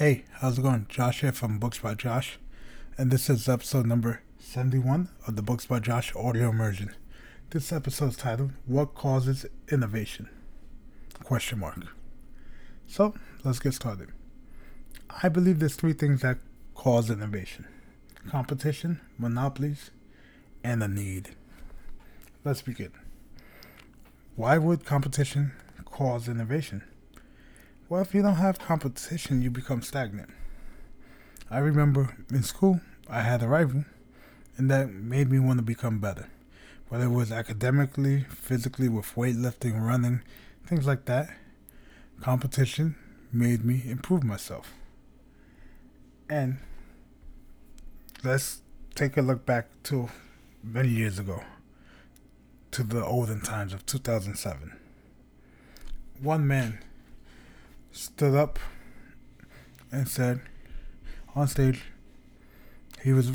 Hey, how's it going? Josh here from Books by Josh, and this is episode number 71 of the Books by Josh audio immersion. This episode is titled What Causes Innovation? Question mark. So, let's get started. I believe there's three things that cause innovation. Competition, monopolies, and a need. Let's begin. Why would competition cause innovation? Well, if you don't have competition, you become stagnant. I remember in school, I had a rival, and that made me want to become better. Whether it was academically, physically, with weightlifting, running, things like that, competition made me improve myself. And let's take a look back to many years ago, to the olden times of 2007. One man stood up and said on stage he was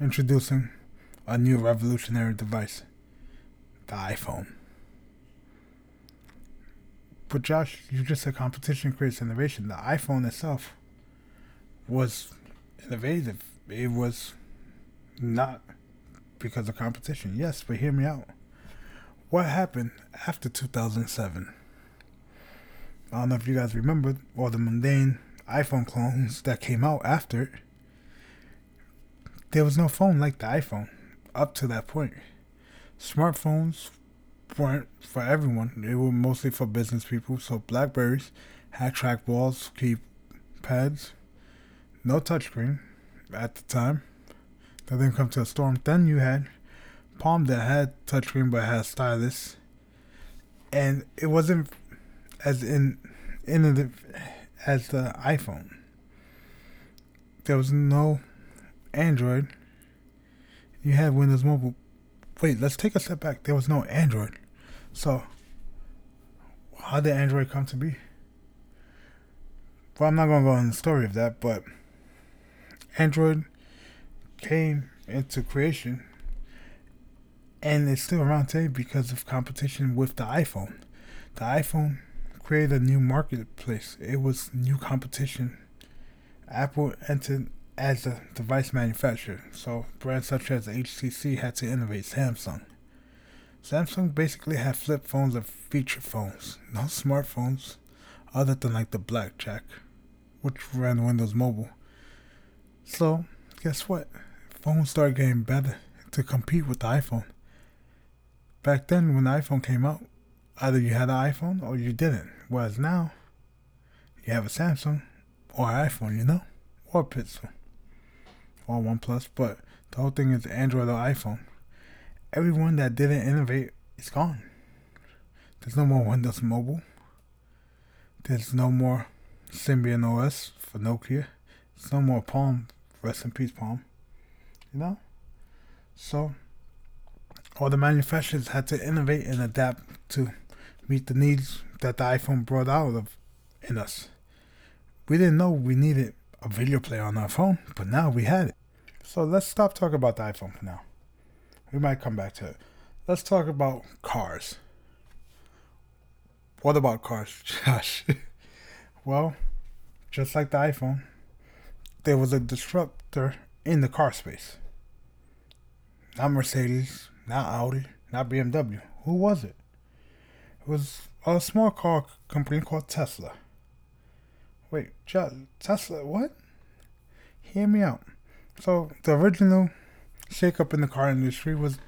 introducing a new revolutionary device the iPhone. But Josh, you just said competition creates innovation. The iPhone itself was innovative. It was not because of competition. Yes, but hear me out. What happened after 2007? I don't know if you guys remember all the mundane iPhone clones that came out after. There was no phone like the iPhone up to that point. Smartphones weren't for everyone. They were mostly for business people. So Blackberries had trackballs, keypads, no touchscreen at the time. That didn't come to a storm. Then you had Palm that had touchscreen but had stylus, and it wasn't as in innovative as the iPhone. There was no Android. You had Windows Mobile. Wait, let's take a step back. There was no Android. So, how did Android come to be? Well, I'm not going to go on the story of that, but Android came into creation and it's still around today because of competition with the iPhone. The iPhone created a new marketplace. It was new competition. Apple entered as a device manufacturer, so brands such as HTC had to innovate. Samsung. Samsung basically had flip phones and feature phones, no smartphones, other than like the Blackjack, which ran Windows Mobile. So, guess what? Phones started getting better to compete with the iPhone. Back then, when the iPhone came out, either you had an iPhone or you didn't. Whereas now, you have a Samsung or iPhone, you know, or a Pixel or OnePlus. But the whole thing is Android or iPhone. Everyone that didn't innovate is gone. There's no more Windows Mobile. There's no more Symbian OS for Nokia. There's no more Palm. Rest in peace, Palm. You know? So, all the manufacturers had to innovate and adapt to meet the needs that the iPhone brought out of in us. We didn't know we needed a video player on our phone, but now we had it. So let's stop talking about the iPhone for now. We might come back to it. Let's talk about cars. What about cars, Josh? well, just like the iPhone, there was a disruptor in the car space. Not Mercedes, not Audi, not BMW. Who was it? Was a small car company called Tesla. Wait, Tesla, what? Hear me out. So, the original shakeup in the car industry was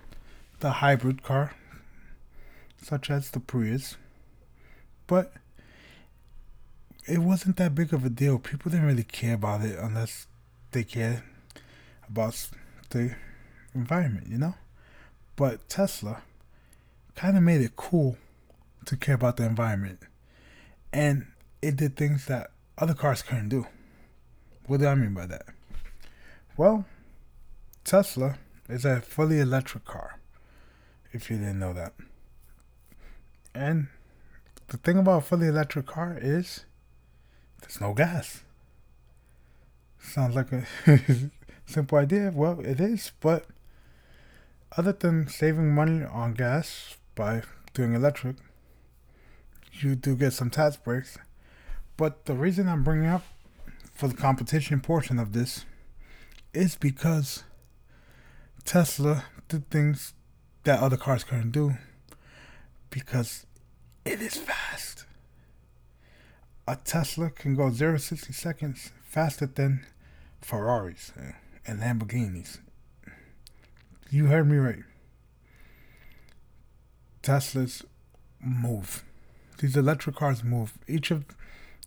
the hybrid car, such as the Prius. But it wasn't that big of a deal. People didn't really care about it unless they cared about the environment, you know? But Tesla kind of made it cool to care about the environment. And it did things that other cars couldn't do. What do I mean by that? Well, Tesla is a fully electric car, if you didn't know that. And the thing about a fully electric car is there's no gas. Sounds like a simple idea. Well, it is, but other than saving money on gas by doing electric, you do get some tax breaks. But the reason I'm bringing up for the competition portion of this is because Tesla did things that other cars couldn't do because it is fast. A Tesla can go 0 60 seconds faster than Ferraris and Lamborghinis. You heard me right. Teslas move. These electric cars move. Each of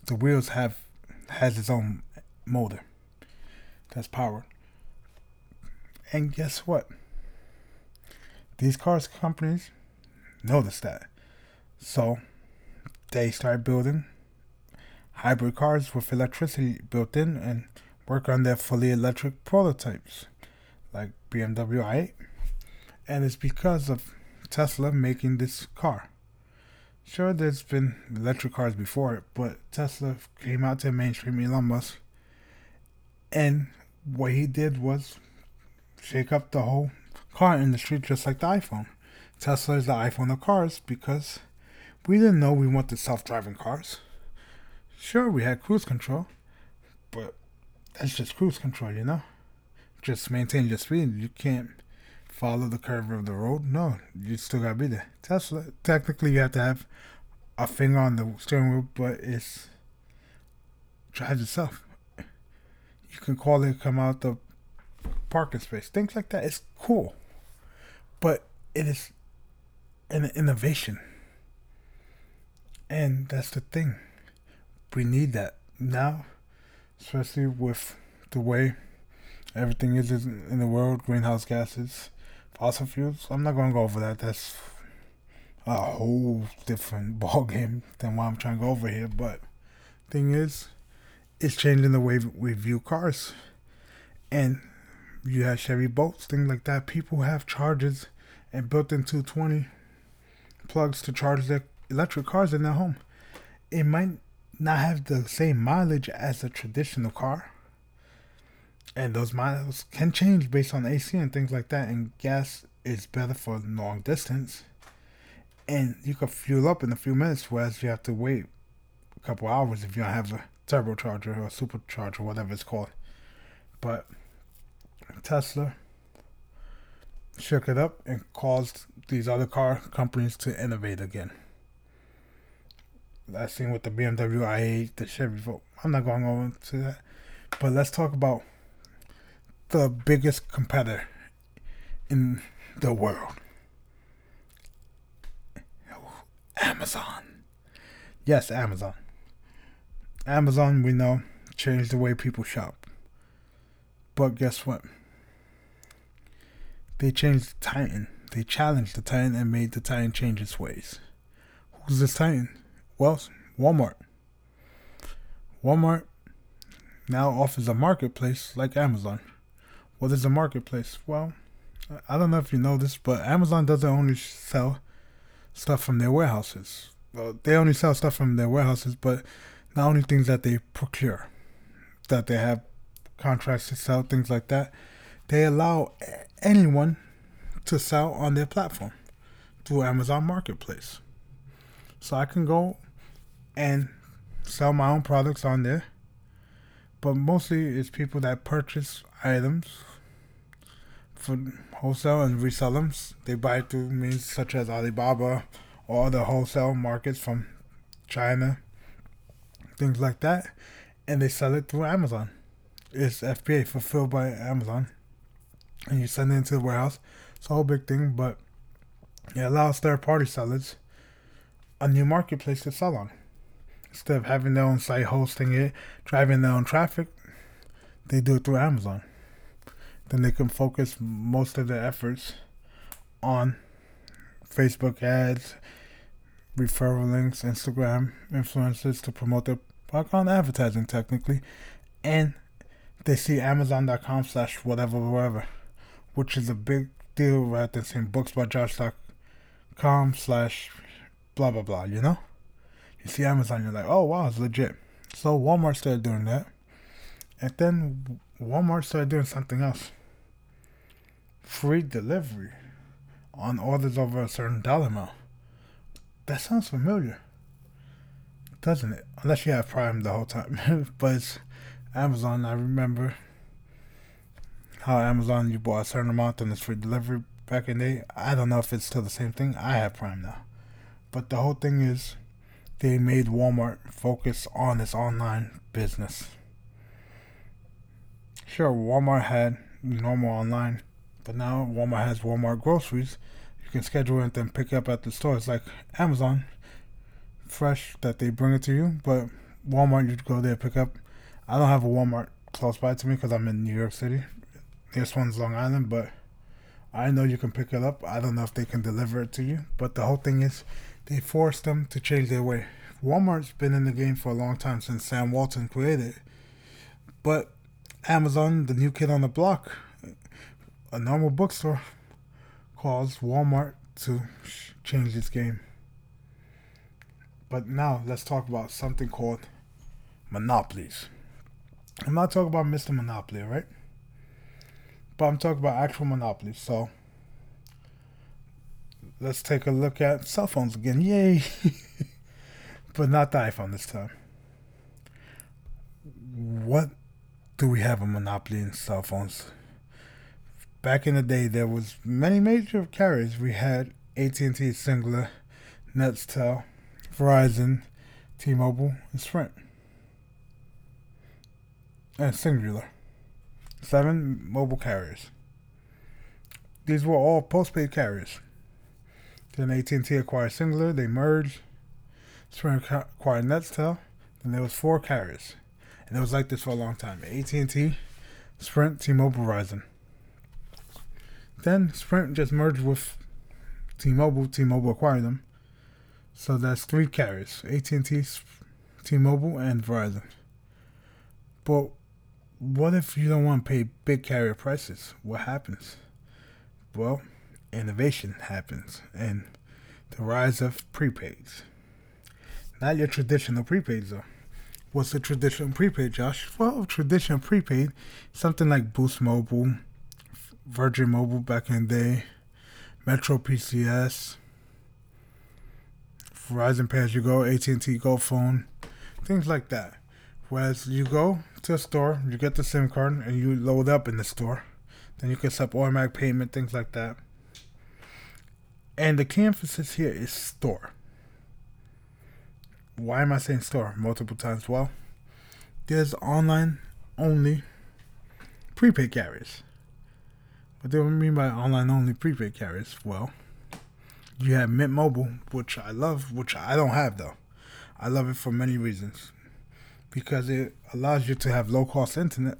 the wheels have has its own motor that's powered. And guess what? These cars companies noticed that. So they start building hybrid cars with electricity built in and work on their fully electric prototypes like BMW i8. And it's because of Tesla making this car. Sure, there's been electric cars before but Tesla came out to mainstream Elon Musk, and what he did was shake up the whole car industry just like the iPhone. Tesla is the iPhone of cars because we didn't know we wanted self driving cars. Sure, we had cruise control, but that's just cruise control, you know? Just maintain your speed. You can't follow the curve of the road. No, you still gotta be there. Tesla, technically, you have to have a finger on the steering wheel, but it's drives itself. You can call it come out the parking space, things like that. It's cool, but it is an innovation, and that's the thing. We need that now, especially with the way everything is in the world, greenhouse gases fossil fuels. I'm not gonna go over that. That's a whole different ball game than what I'm trying to go over here. But thing is, it's changing the way we view cars, and you have Chevy Bolts, things like that. People have chargers and built-in 220 plugs to charge their electric cars in their home. It might not have the same mileage as a traditional car and those miles can change based on AC and things like that. And gas is better for long distance, and you can fuel up in a few minutes, whereas you have to wait a couple hours if you don't have a turbocharger or a supercharger, whatever it's called. But Tesla shook it up and caused these other car companies to innovate again. That's seen with the BMW i8, the Chevy Volt. I'm not going over to that, but let's talk about the biggest competitor in the world. Amazon. Yes, Amazon. Amazon, we know, changed the way people shop. But guess what? They changed the Titan. They challenged the Titan and made the Titan change its ways. Who's the Titan? Well, Walmart. Walmart now offers a marketplace like Amazon. What is a marketplace? Well, I don't know if you know this, but Amazon doesn't only sell stuff from their warehouses. Well, they only sell stuff from their warehouses, but not only things that they procure, that they have contracts to sell, things like that. They allow anyone to sell on their platform through Amazon Marketplace. So I can go and sell my own products on there, but mostly it's people that purchase items for wholesale and resell them. They buy through means such as Alibaba or other wholesale markets from China, things like that, and they sell it through Amazon. It's FBA fulfilled by Amazon, and you send it into the warehouse. It's a whole big thing, but it allows third party sellers a new marketplace to sell on. Instead of having their own site hosting it, driving their own traffic, they do it through Amazon then they can focus most of their efforts on Facebook ads, referral links, Instagram influencers to promote their product on advertising technically, and they see Amazon.com slash whatever whatever, which is a big deal rather than seeing books by booksbyjosh.com slash blah blah blah. You know, you see Amazon, you're like, oh wow, it's legit. So Walmart started doing that, and then Walmart started doing something else free delivery on orders over a certain dollar amount. That sounds familiar, doesn't it? Unless you have Prime the whole time. but it's Amazon, I remember how Amazon you bought a certain amount and it's free delivery back in the day. I don't know if it's still the same thing. I have Prime now. But the whole thing is they made Walmart focus on its online business. Sure, Walmart had normal online, but now Walmart has Walmart groceries. You can schedule it and pick up at the stores like Amazon, fresh that they bring it to you. But Walmart, you go there pick up. I don't have a Walmart close by to me because I'm in New York City. This one's Long Island, but I know you can pick it up. I don't know if they can deliver it to you, but the whole thing is they forced them to change their way. Walmart's been in the game for a long time since Sam Walton created it. But Amazon, the new kid on the block, a normal bookstore, calls Walmart to change its game. But now let's talk about something called monopolies. I'm not talking about Mr. Monopoly, right? But I'm talking about actual monopolies. So let's take a look at cell phones again. Yay! but not the iPhone this time. What do we have a monopoly in cell phones? Back in the day, there was many major carriers. We had AT&T, Cingular, Nextel, Verizon, T-Mobile, and Sprint, and Cingular. Seven mobile carriers. These were all postpaid carriers. Then AT&T acquired Cingular. They merged. Sprint acquired Nextel. Then there was four carriers, and it was like this for a long time. AT&T, Sprint, T-Mobile, Verizon. Then Sprint just merged with T-Mobile. T-Mobile acquired them. So that's three carriers: AT&T, T-Mobile, and Verizon. But what if you don't want to pay big carrier prices? What happens? Well, innovation happens and the rise of prepaids. Not your traditional prepaids though. What's a traditional prepaid, Josh? Well, traditional prepaid, something like Boost Mobile, Virgin Mobile back in the day, Metro PCS, Verizon Pay As You Go, AT&T Go Phone, things like that. Whereas you go to a store, you get the SIM card, and you load up in the store. Then you can set up automatic payment, things like that. And the key emphasis here is store. Why am I saying store multiple times? Well, there's online only prepaid carriers. What do I mean by online only prepaid carriers? Well, you have Mint Mobile, which I love, which I don't have though. I love it for many reasons because it allows you to have low cost internet,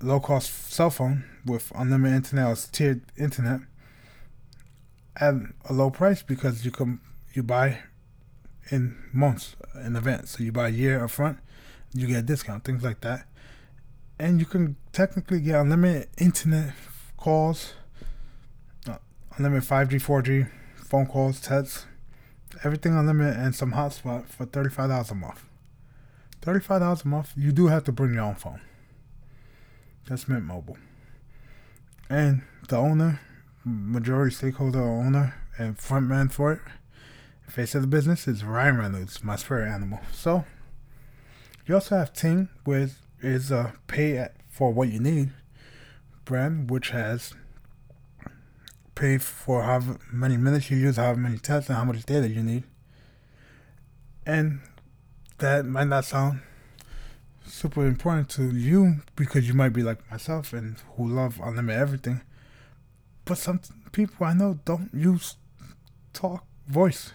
low cost cell phone with unlimited internet or tiered internet at a low price because you can you buy in months in advance. So you buy a year up front, you get a discount, things like that. And you can technically get unlimited internet calls, uh, unlimited 5G, 4G phone calls, texts, everything unlimited, and some hotspot for $35 a month. $35 a month, you do have to bring your own phone. That's Mint Mobile. And the owner, majority stakeholder owner, and front man for it, face of the business is Ryan Reynolds, my spirit animal. So, you also have Ting, which is a pay for what you need brand, which has pay for how many minutes you use, how many tests, and how much data you need. And that might not sound super important to you because you might be like myself and who love unlimited everything. But some people I know don't use talk voice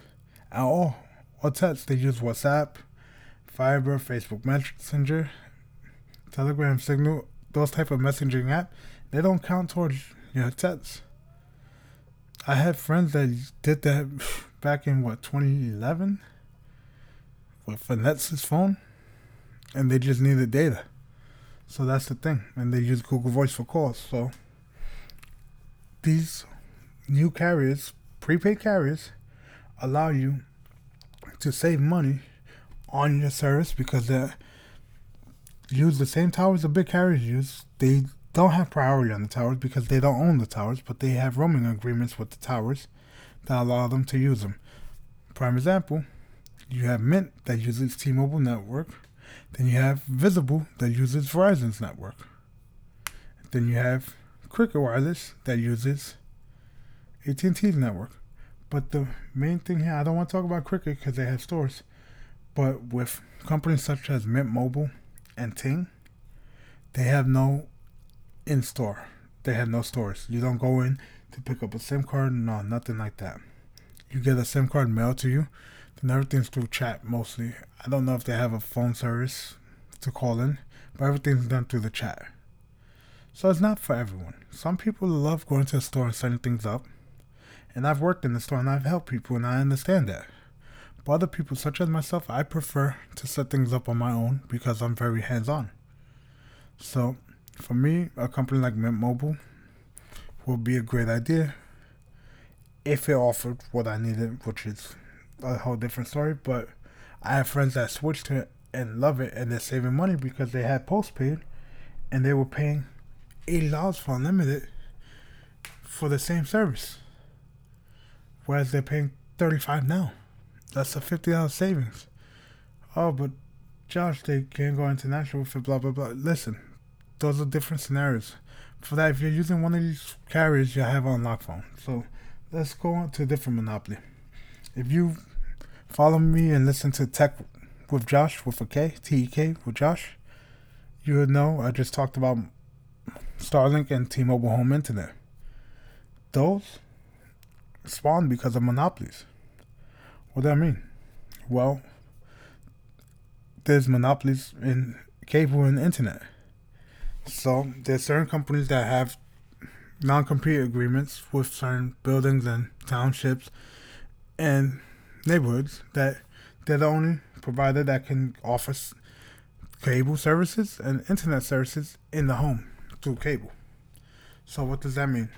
at all or text. They use WhatsApp, Viber, Facebook Messenger, Telegram, Signal, those type of messaging app. They don't count towards your text. I had friends that did that back in what 2011 with Vanessa's phone, and they just needed data. So that's the thing, and they use Google Voice for calls. So these new carriers, prepaid carriers, allow you to save money on your service because they use the same towers the big carriers use. They don't have priority on the towers because they don't own the towers, but they have roaming agreements with the towers that allow them to use them. Prime example, you have Mint that uses T-Mobile network. Then you have Visible that uses Verizon's network. Then you have Cricket Wireless that uses AT&T's network. But the main thing here, I don't want to talk about Cricket because they have stores, but with companies such as Mint Mobile and Ting, they have no in-store. They have no stores. You don't go in to pick up a SIM card, no, nothing like that. You get a SIM card mailed to you, then everything's through chat mostly. I don't know if they have a phone service to call in, but everything's done through the chat. So it's not for everyone. Some people love going to the store and setting things up. And I've worked in the store and I've helped people and I understand that. But other people, such as myself, I prefer to set things up on my own because I'm very hands on. So for me, a company like Mint Mobile would be a great idea if it offered what I needed, which is a whole different story. But I have friends that switched to it and love it and they're saving money because they had postpaid and they were paying eighty dollars for unlimited for the same service, whereas they're paying thirty five now. That's a fifty dollars savings. Oh, but Josh, they can't go international for blah blah blah. Listen, those are different scenarios. For that, if you're using one of these carriers, you have on lock phone. So let's go on to a different monopoly. If you follow me and listen to Tech with Josh with a K, T E K with Josh, you would know I just talked about Starlink and T-Mobile Home Internet. Those spawned because of monopolies. What do I mean? Well, there's monopolies in cable and internet. So there's certain companies that have non-compete agreements with certain buildings and townships and neighborhoods that they're the only provider that can offer cable services and internet services in the home through cable. So what does that mean?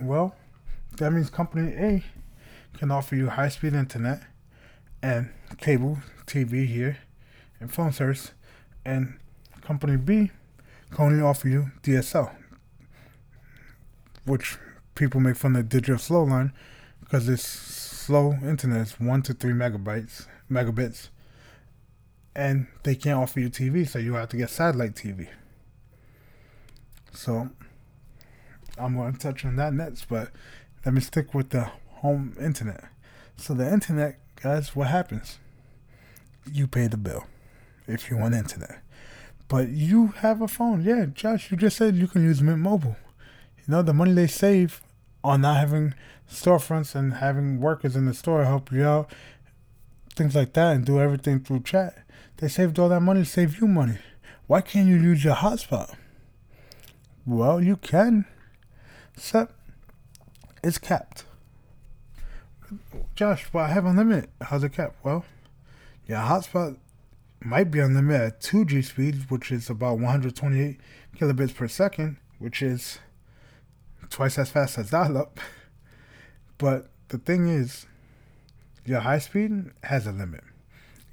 Well, that means company A can offer you high speed internet and cable TV here and phone service and company B can only offer you DSL which people make fun of digital slow line because it's slow internet it's one to three megabytes megabits and they can't offer you TV so you have to get satellite TV so I'm going to touch on that next, but let me stick with the home internet. So the internet, guys, what happens? You pay the bill if you want internet. But you have a phone. Yeah, Josh, you just said you can use Mint Mobile. You know, the money they save on not having storefronts and having workers in the store help you out, things like that, and do everything through chat. They saved all that money to save you money. Why can't you use your hotspot? Well, you can, except it's capped. Josh, well, I have unlimited. How's it capped? Well, yeah, hotspot might be unlimited at 2G speed, which is about 128 kilobits per second, which is twice as fast as dial up. But the thing is, your high speed has a limit.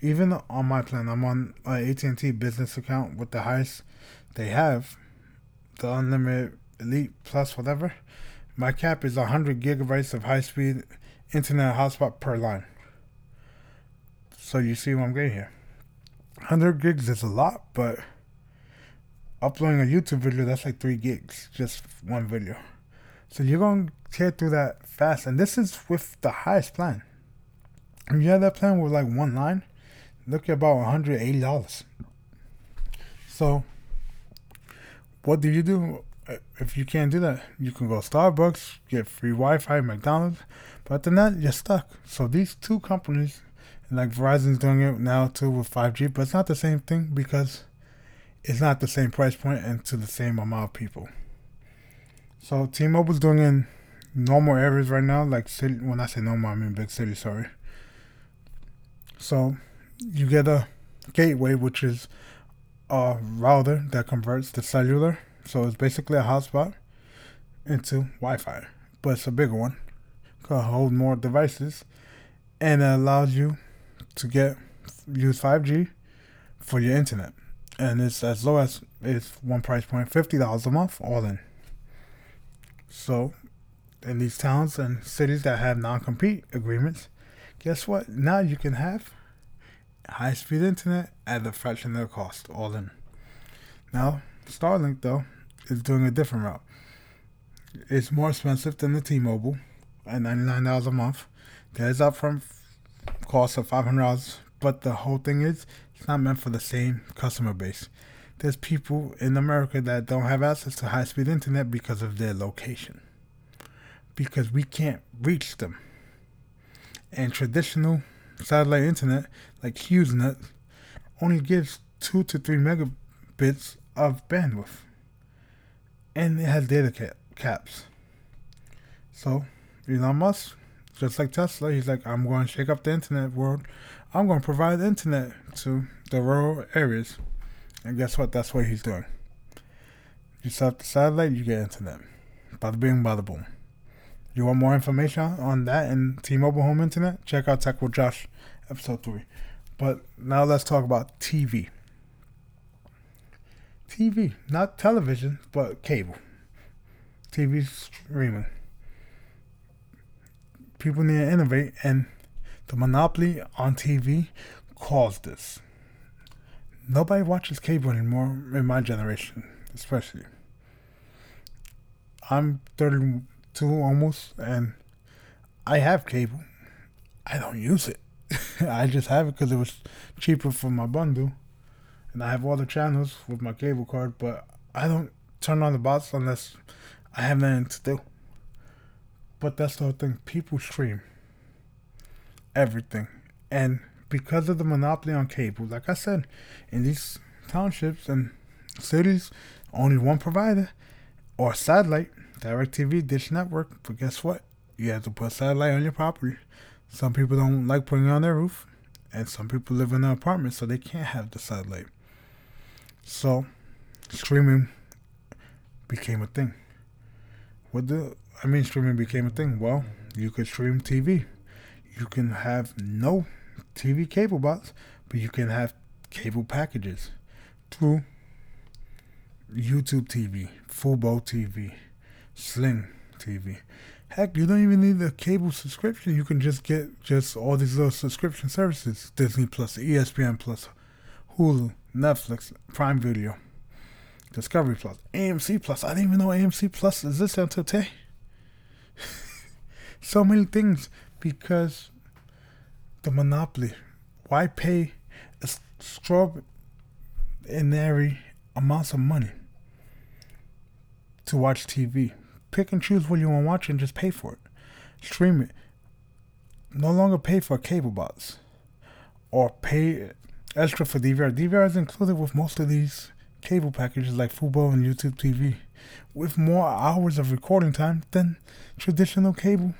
Even on my plan, I'm on an AT&T business account with the highest they have the unlimited elite plus whatever, my cap is 100 gigabytes of high speed internet hotspot per line. So you see what I'm getting here. 100 gigs is a lot, but uploading a YouTube video, that's like 3 gigs, just one video. So you're going to tear through that fast. And this is with the highest plan. If you have that plan with like one line, look at about $180. So what do you do uh, if you can't do that? You can go Starbucks, get free Wi-Fi, McDonald's, but then that you're stuck. So these two companies, like Verizon's doing it now too with 5G, but it's not the same thing because it's not the same price point and to the same amount of people. So T-Mobile's doing in normal areas right now, like city. When I say normal, I mean big city. Sorry. So you get a gateway, which is a router that converts the cellular, so it's basically a hotspot, into Wi-Fi, but it's a bigger one. Can hold more devices, and it allows you to get use 5G for your internet, and it's as low as it's one price point, fifty dollars a month, all in. So, in these towns and cities that have non-compete agreements, guess what? Now you can have high speed internet at a fraction of the cost, all in. Now, Starlink, though, is doing a different route. It's more expensive than the T Mobile at $99 a month. There's upfront cost of $500, but the whole thing is it's not meant for the same customer base. There's people in America that don't have access to high speed internet because of their location. Because we can't reach them. And traditional satellite internet, like HughesNet, only gives 2 to 3 megabits of bandwidth. And it has data cap- caps. So, Elon Musk, just like Tesla, he's like, I'm going to shake up the internet world. I'm going to provide internet to the rural areas. And guess what? That's what he's doing. You set up the satellite, you get internet. Bada bing, bada boom. You want more information on that and T-Mobile home internet? Check out Tech with Josh, episode three. But now let's talk about TV. TV, not television, but cable. TV streaming. People need to innovate, and the monopoly on TV caused this. Nobody watches cable anymore in my generation, especially. I'm 32 almost, and I have cable. I don't use it. I just have it because it was cheaper for my bundle, and I have all the channels with my cable card. But I don't turn on the box unless I have nothing to do. But that's the whole thing. People stream everything, and because of the monopoly on cable, like I said, in these townships and cities, only one provider or satellite, DirecTV, Dish Network. But guess what? You have to put satellite on your property. Some people don't like putting it on their roof, and some people live in an apartment, so they can't have the satellite. So, streaming became a thing. What the I mean, streaming became a thing. Well, you could stream TV. You can have no TV cable box, but you can have cable packages through YouTube TV, Fubo TV, Sling TV. Heck, you don't even need a cable subscription. You can just get just all these little subscription services: Disney Plus, ESPN Plus, Hulu, Netflix, Prime Video, Discovery Plus, AMC Plus. I didn't even know AMC Plus exists until today. so many things because the monopoly. Why pay a extraordinary amounts of money to watch TV? Pick and choose what you want to watch and just pay for it. Stream it. No longer pay for cable box or pay extra for DVR. DVR is included with most of these cable packages like Fubo and YouTube TV with more hours of recording time than traditional cable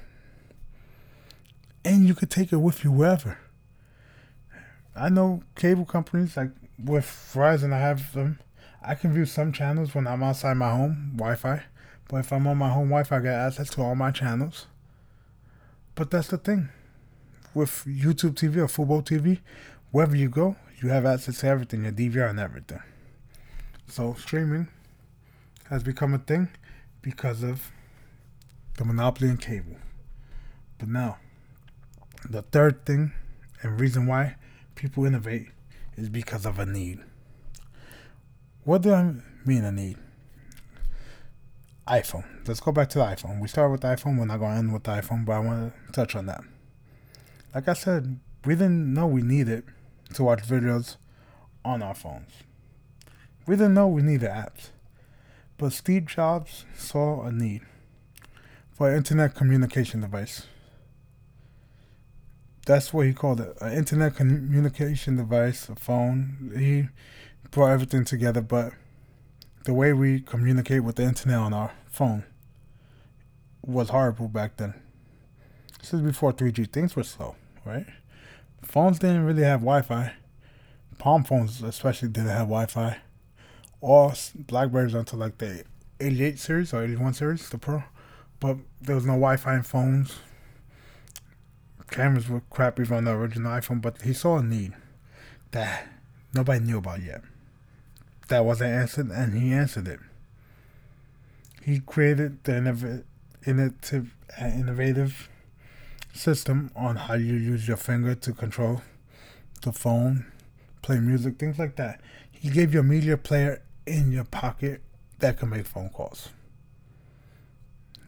and you could take it with you wherever. I know cable companies like with Verizon, I have them. I can view some channels when I'm outside my home Wi-Fi, but if I'm on my home Wi-Fi, I get access to all my channels. But that's the thing with YouTube TV or Fubo TV, wherever you go, you have access to everything, your DVR and everything. So streaming has become a thing because of the monopoly in cable. But now the third thing and reason why people innovate is because of a need. What do I mean a need? iPhone. Let's go back to the iPhone. We start with the iPhone. We're not going to end with the iPhone, but I want to touch on that. Like I said, we didn't know we needed to watch videos on our phones. We didn't know we needed apps. But Steve Jobs saw a need for an internet communication device that's what he called it an internet communication device, a phone. He brought everything together, but the way we communicate with the internet on our phone was horrible back then. This is before 3G. Things were slow, right? Phones didn't really have Wi Fi. Palm phones, especially, didn't have Wi Fi. Or Blackberries until like the 88 series or 81 series, the Pearl. But there was no Wi Fi in phones cameras were crappy from the original iPhone, but he saw a need that nobody knew about yet. That wasn't answered, and he answered it. He created the innovative, uh, innovative system on how you use your finger to control the phone, play music, things like that. He gave you a media player in your pocket that can make phone calls.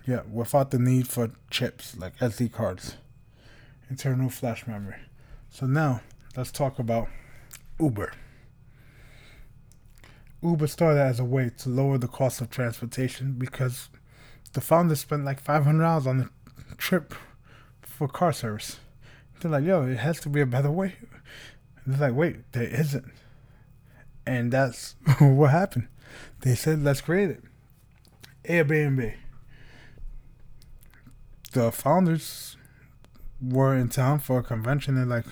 Yeah, without the need for chips like SD cards, internal flash memory. So now let's talk about Uber. Uber started as a way to lower the cost of transportation because the founders spent like five hundred dollars on the trip for car service. They're like, yo, it has to be a better way. And they're like, wait, there isn't. And that's what happened. They said, let's create it. Airbnb. The founders were in town for a convention. They're like,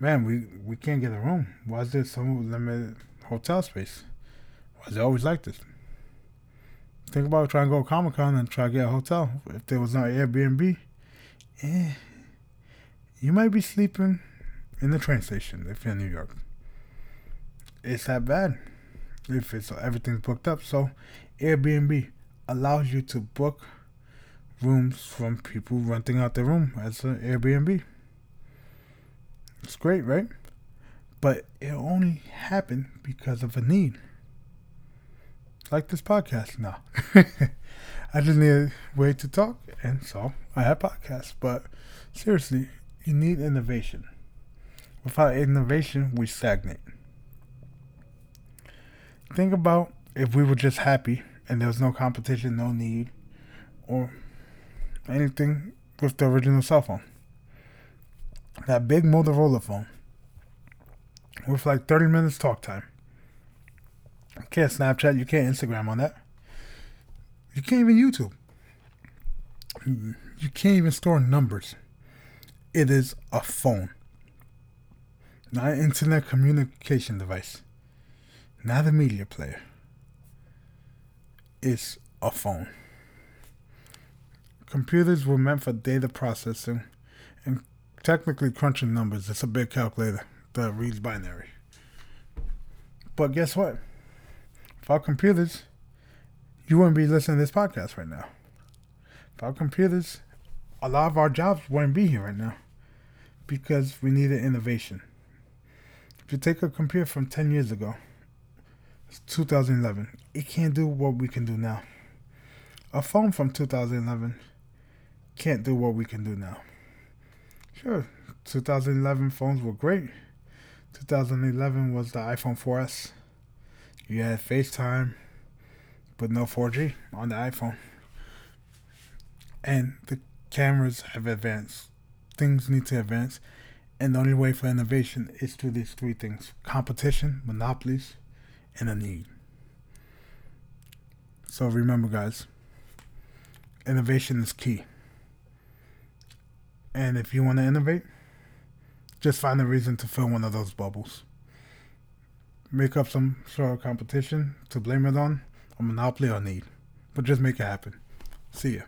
man, we, we can't get a room. Why is there so limited hotel space? Why is it always like this? Think about trying to go to Comic Con and try to get a hotel. If there was no Airbnb, eh, you might be sleeping in the train station if you're in New York. It's that bad if it's everything's booked up. So Airbnb allows you to book rooms from people renting out their room as an Airbnb. It's great, right? But it only happened because of a need. Like this podcast now. I just need a way to talk, and so I have podcasts. But seriously, you need innovation. Without innovation, we stagnate. Think about if we were just happy and there was no competition, no need, or anything with the original cell phone. That big Motorola phone with like 30 minutes talk time. You can't Snapchat, you can't Instagram on that. You can't even YouTube. You can't even store numbers. It is a phone, not an internet communication device, not a media player. It's a phone. Computers were meant for data processing and technically crunching numbers. It's a big calculator that reads binary. But guess what? Without computers, you wouldn't be listening to this podcast right now. Without computers, a lot of our jobs wouldn't be here right now because we needed innovation. If you take a computer from 10 years ago, it's 2011, it can't do what we can do now. A phone from 2011 can't do what we can do now. Sure, 2011 phones were great. 2011 was the iPhone 4S. You had FaceTime, but no 4G on the iPhone. And the cameras have advanced. Things need to advance. And the only way for innovation is through these three things competition, monopolies, and a need. So remember, guys, innovation is key. And if you want to innovate, just find a reason to fill one of those bubbles. Make up some sort of competition to blame it on, a monopoly or need. But just make it happen. See ya.